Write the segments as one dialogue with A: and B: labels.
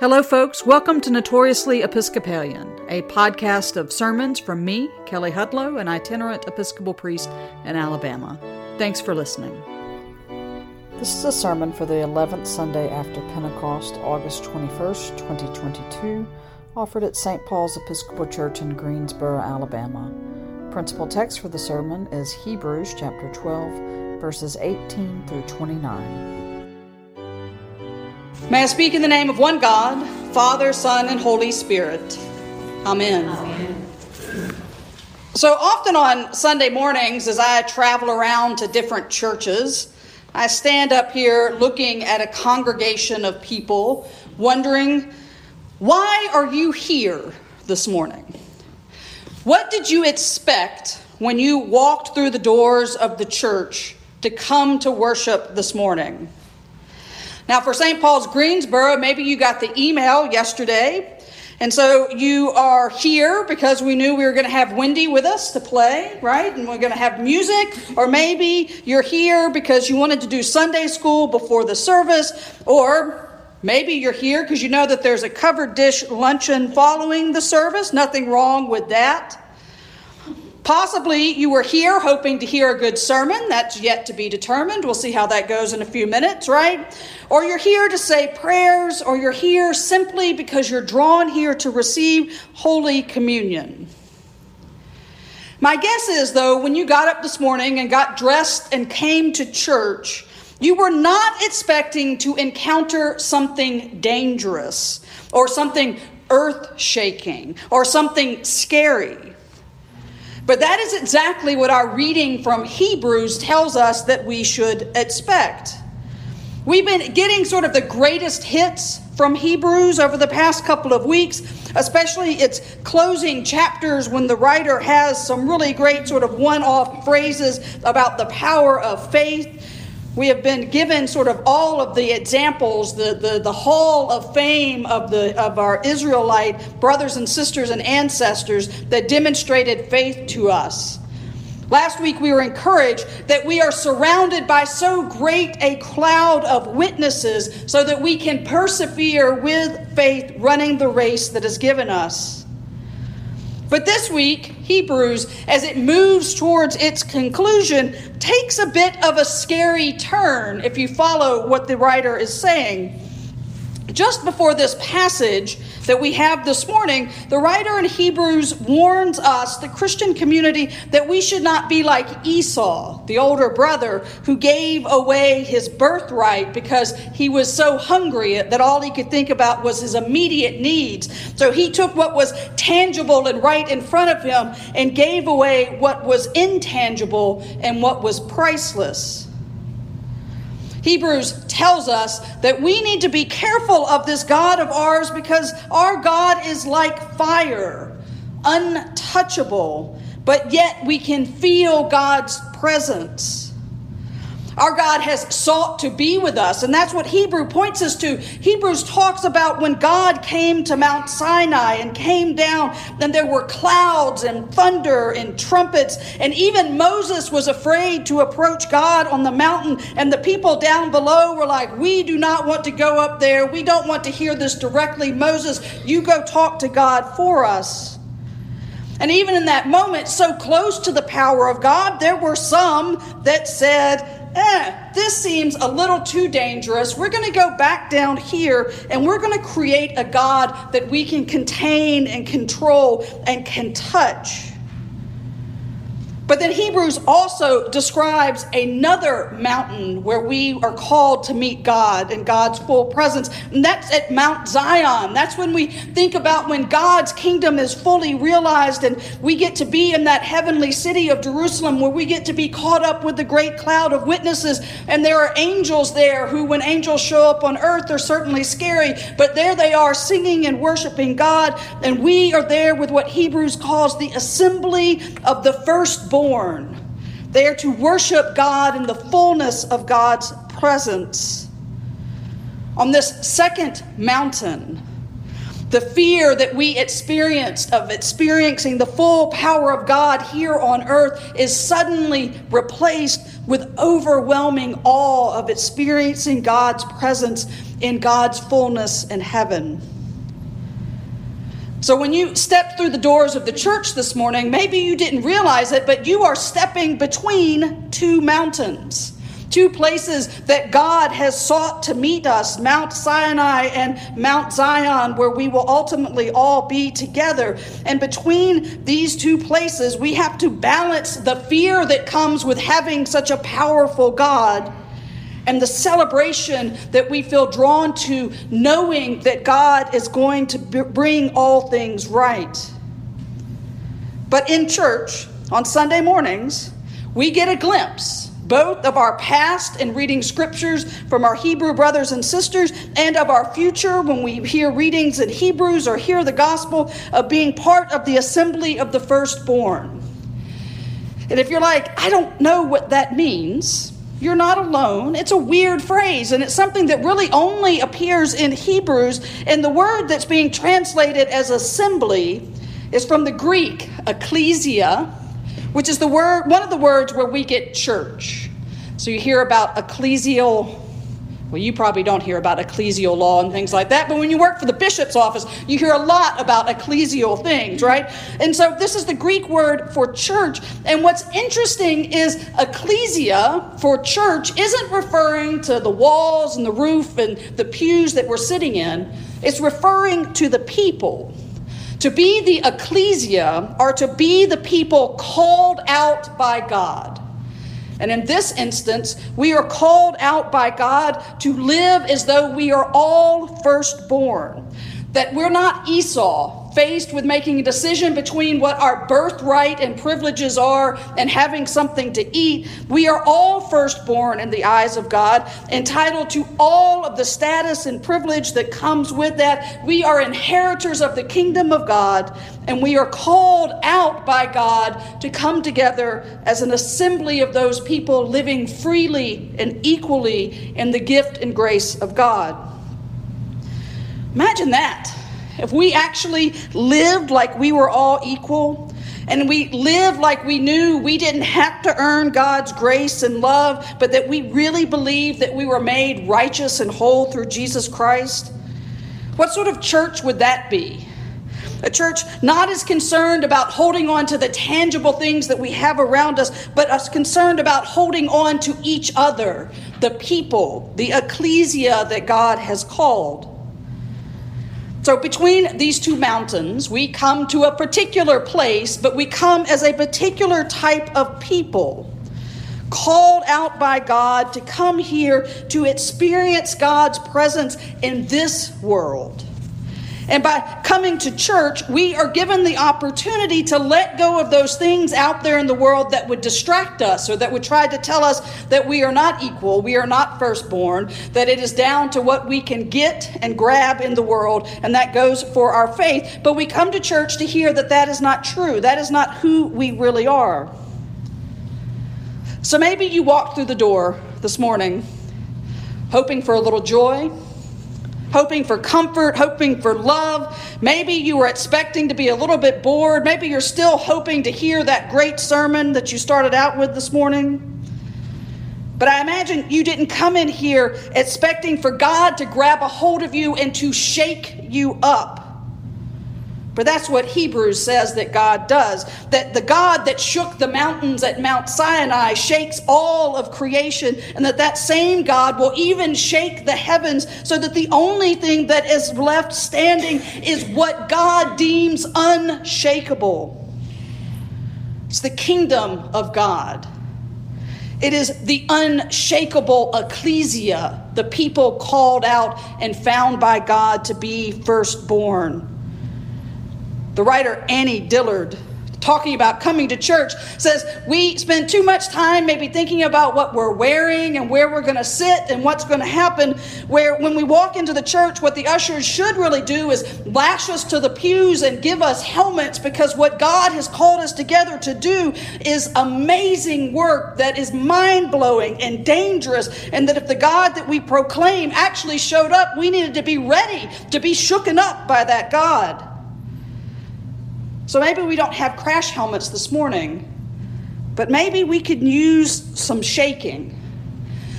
A: Hello, folks. Welcome to Notoriously Episcopalian, a podcast of sermons from me, Kelley Hudlow, an itinerant Episcopal priest in Alabama. Thanks for listening. This is a sermon for the 11th Sunday after Pentecost, August 21st, 2022, offered at St. Paul's Episcopal Church in Greensboro, Alabama. Principal text for the sermon is Hebrews chapter 12, verses 18 through 29.
B: May I speak in the name of one God, Father, Son, and Holy Spirit. Amen. Amen. So often on Sunday mornings, as I travel around to different churches, I stand up here looking at a congregation of people, wondering, why are you here this morning? What did you expect when you walked through the doors of the church to come to worship this morning? Now, for St. Paul's Greensboro, maybe you got the email yesterday. And so you are here because we knew we were going to have Wendy with us to play, right? And we're going to have music. Or maybe you're here because you wanted to do Sunday school before the service. Or maybe you're here because you know that there's a covered dish luncheon following the service. Nothing wrong with that. Possibly you were here hoping to hear a good sermon. That's yet to be determined. We'll see how that goes in a few minutes, right? Or you're here to say prayers, or you're here simply because you're drawn here to receive Holy Communion. My guess is, though, when you got up this morning and got dressed and came to church, you were not expecting to encounter something dangerous or something earth shaking or something scary. But that is exactly what our reading from Hebrews tells us that we should expect. We've been getting sort of the greatest hits from Hebrews over the past couple of weeks, especially its closing chapters when the writer has some really great sort of one off phrases about the power of faith we have been given sort of all of the examples, the, the, the hall of fame of, the, of our Israelite brothers and sisters and ancestors that demonstrated faith to us. Last week, we were encouraged that we are surrounded by so great a cloud of witnesses so that we can persevere with faith running the race that is given us. But this week, Hebrews, as it moves towards its conclusion, takes a bit of a scary turn if you follow what the writer is saying. Just before this passage, that we have this morning, the writer in Hebrews warns us, the Christian community, that we should not be like Esau, the older brother, who gave away his birthright because he was so hungry that all he could think about was his immediate needs. So he took what was tangible and right in front of him and gave away what was intangible and what was priceless. Hebrews tells us that we need to be careful of this God of ours because our God is like fire, untouchable, but yet we can feel God's presence. Our God has sought to be with us, and that's what Hebrew points us to. Hebrews talks about when God came to Mount Sinai and came down, and there were clouds and thunder and trumpets, and even Moses was afraid to approach God on the mountain, and the people down below were like, We do not want to go up there. We don't want to hear this directly. Moses, you go talk to God for us. And even in that moment, so close to the power of God, there were some that said, eh, this seems a little too dangerous. We're going to go back down here and we're going to create a God that we can contain and control and can touch. But then Hebrews also describes another mountain where we are called to meet God and God's full presence. And that's at Mount Zion. That's when we think about when God's kingdom is fully realized and we get to be in that heavenly city of Jerusalem where we get to be caught up with the great cloud of witnesses. And there are angels there who, when angels show up on earth, are certainly scary. But there they are singing and worshiping God. And we are there with what Hebrews calls the assembly of the firstborn born. They are to worship God in the fullness of God's presence. On this second mountain, the fear that we experienced of experiencing the full power of God here on earth is suddenly replaced with overwhelming awe of experiencing God's presence in God's fullness in heaven. So, when you stepped through the doors of the church this morning, maybe you didn't realize it, but you are stepping between two mountains. Two places that God has sought to meet us Mount Sinai and Mount Zion, where we will ultimately all be together. And between these two places, we have to balance the fear that comes with having such a powerful God and the celebration that we feel drawn to, knowing that God is going to bring all things right. But in church, on Sunday mornings, we get a glimpse both of our past in reading scriptures from our Hebrew brothers and sisters and of our future when we hear readings in Hebrews or hear the gospel of being part of the assembly of the firstborn. And if you're like, I don't know what that means, you're not alone. It's a weird phrase, and it's something that really only appears in Hebrews. And the word that's being translated as assembly is from the Greek, ecclesia, which is the word, one of the words where we get church. So you hear about ecclesial, well, you probably don't hear about ecclesial law and things like that, but when you work for the bishop's office, you hear a lot about ecclesial things, right? And so this is the Greek word for church. And what's interesting is ecclesia for church isn't referring to the walls and the roof and the pews that we're sitting in, it's referring to the people. To be the ecclesia are to be the people called out by God. And in this instance, we are called out by God to live as though we are all firstborn. That we're not Esau, faced with making a decision between what our birthright and privileges are and having something to eat, we are all firstborn in the eyes of God, entitled to all of the status and privilege that comes with that. We are inheritors of the kingdom of God, and we are called out by God to come together as an assembly of those people living freely and equally in the gift and grace of God. Imagine that. If we actually lived like we were all equal, and we lived like we knew we didn't have to earn God's grace and love, but that we really believed that we were made righteous and whole through Jesus Christ, what sort of church would that be? A church not as concerned about holding on to the tangible things that we have around us, but us concerned about holding on to each other, the people, the ecclesia that God has called. So, between these two mountains, we come to a particular place, but we come as a particular type of people, called out by God to come here to experience God's presence in this world. And by coming to church, we are given the opportunity to let go of those things out there in the world that would distract us or that would try to tell us that we are not equal, we are not firstborn, that it is down to what we can get and grab in the world, and that goes for our faith. But we come to church to hear that that is not true. That is not who we really are. So maybe you walked through the door this morning hoping for a little joy hoping for comfort, hoping for love. Maybe you were expecting to be a little bit bored. Maybe you're still hoping to hear that great sermon that you started out with this morning. But I imagine you didn't come in here expecting for God to grab a hold of you and to shake you up. For that's what Hebrews says that God does. That the God that shook the mountains at Mount Sinai shakes all of creation, and that that same God will even shake the heavens so that the only thing that is left standing is what God deems unshakable. It's the kingdom of God. It is the unshakable ecclesia, the people called out and found by God to be firstborn. The writer Annie Dillard, talking about coming to church, says we spend too much time maybe thinking about what we're wearing and where we're going to sit and what's going to happen. Where when we walk into the church, what the ushers should really do is lash us to the pews and give us helmets because what God has called us together to do is amazing work that is mind blowing and dangerous. And that if the God that we proclaim actually showed up, we needed to be ready to be shooken up by that God. So maybe we don't have crash helmets this morning, but maybe we could use some shaking.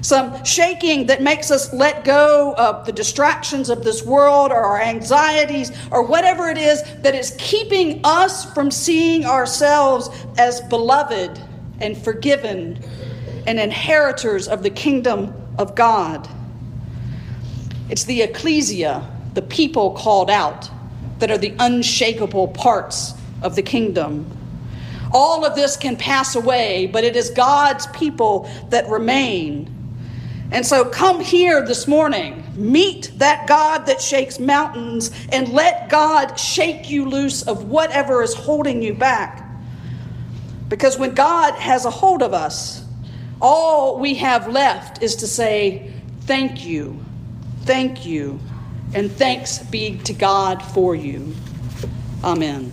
B: some shaking that makes us let go of the distractions of this world or our anxieties or whatever it is that is keeping us from seeing ourselves as beloved and forgiven and inheritors of the kingdom of God. It's the ecclesia, the people called out, that are the unshakable parts of the kingdom. All of this can pass away, but it is God's people that remain. And so come here this morning, meet that God that shakes mountains, and let God shake you loose of whatever is holding you back. Because when God has a hold of us, all we have left is to say, Thank you, thank you, and thanks be to God for you. Amen.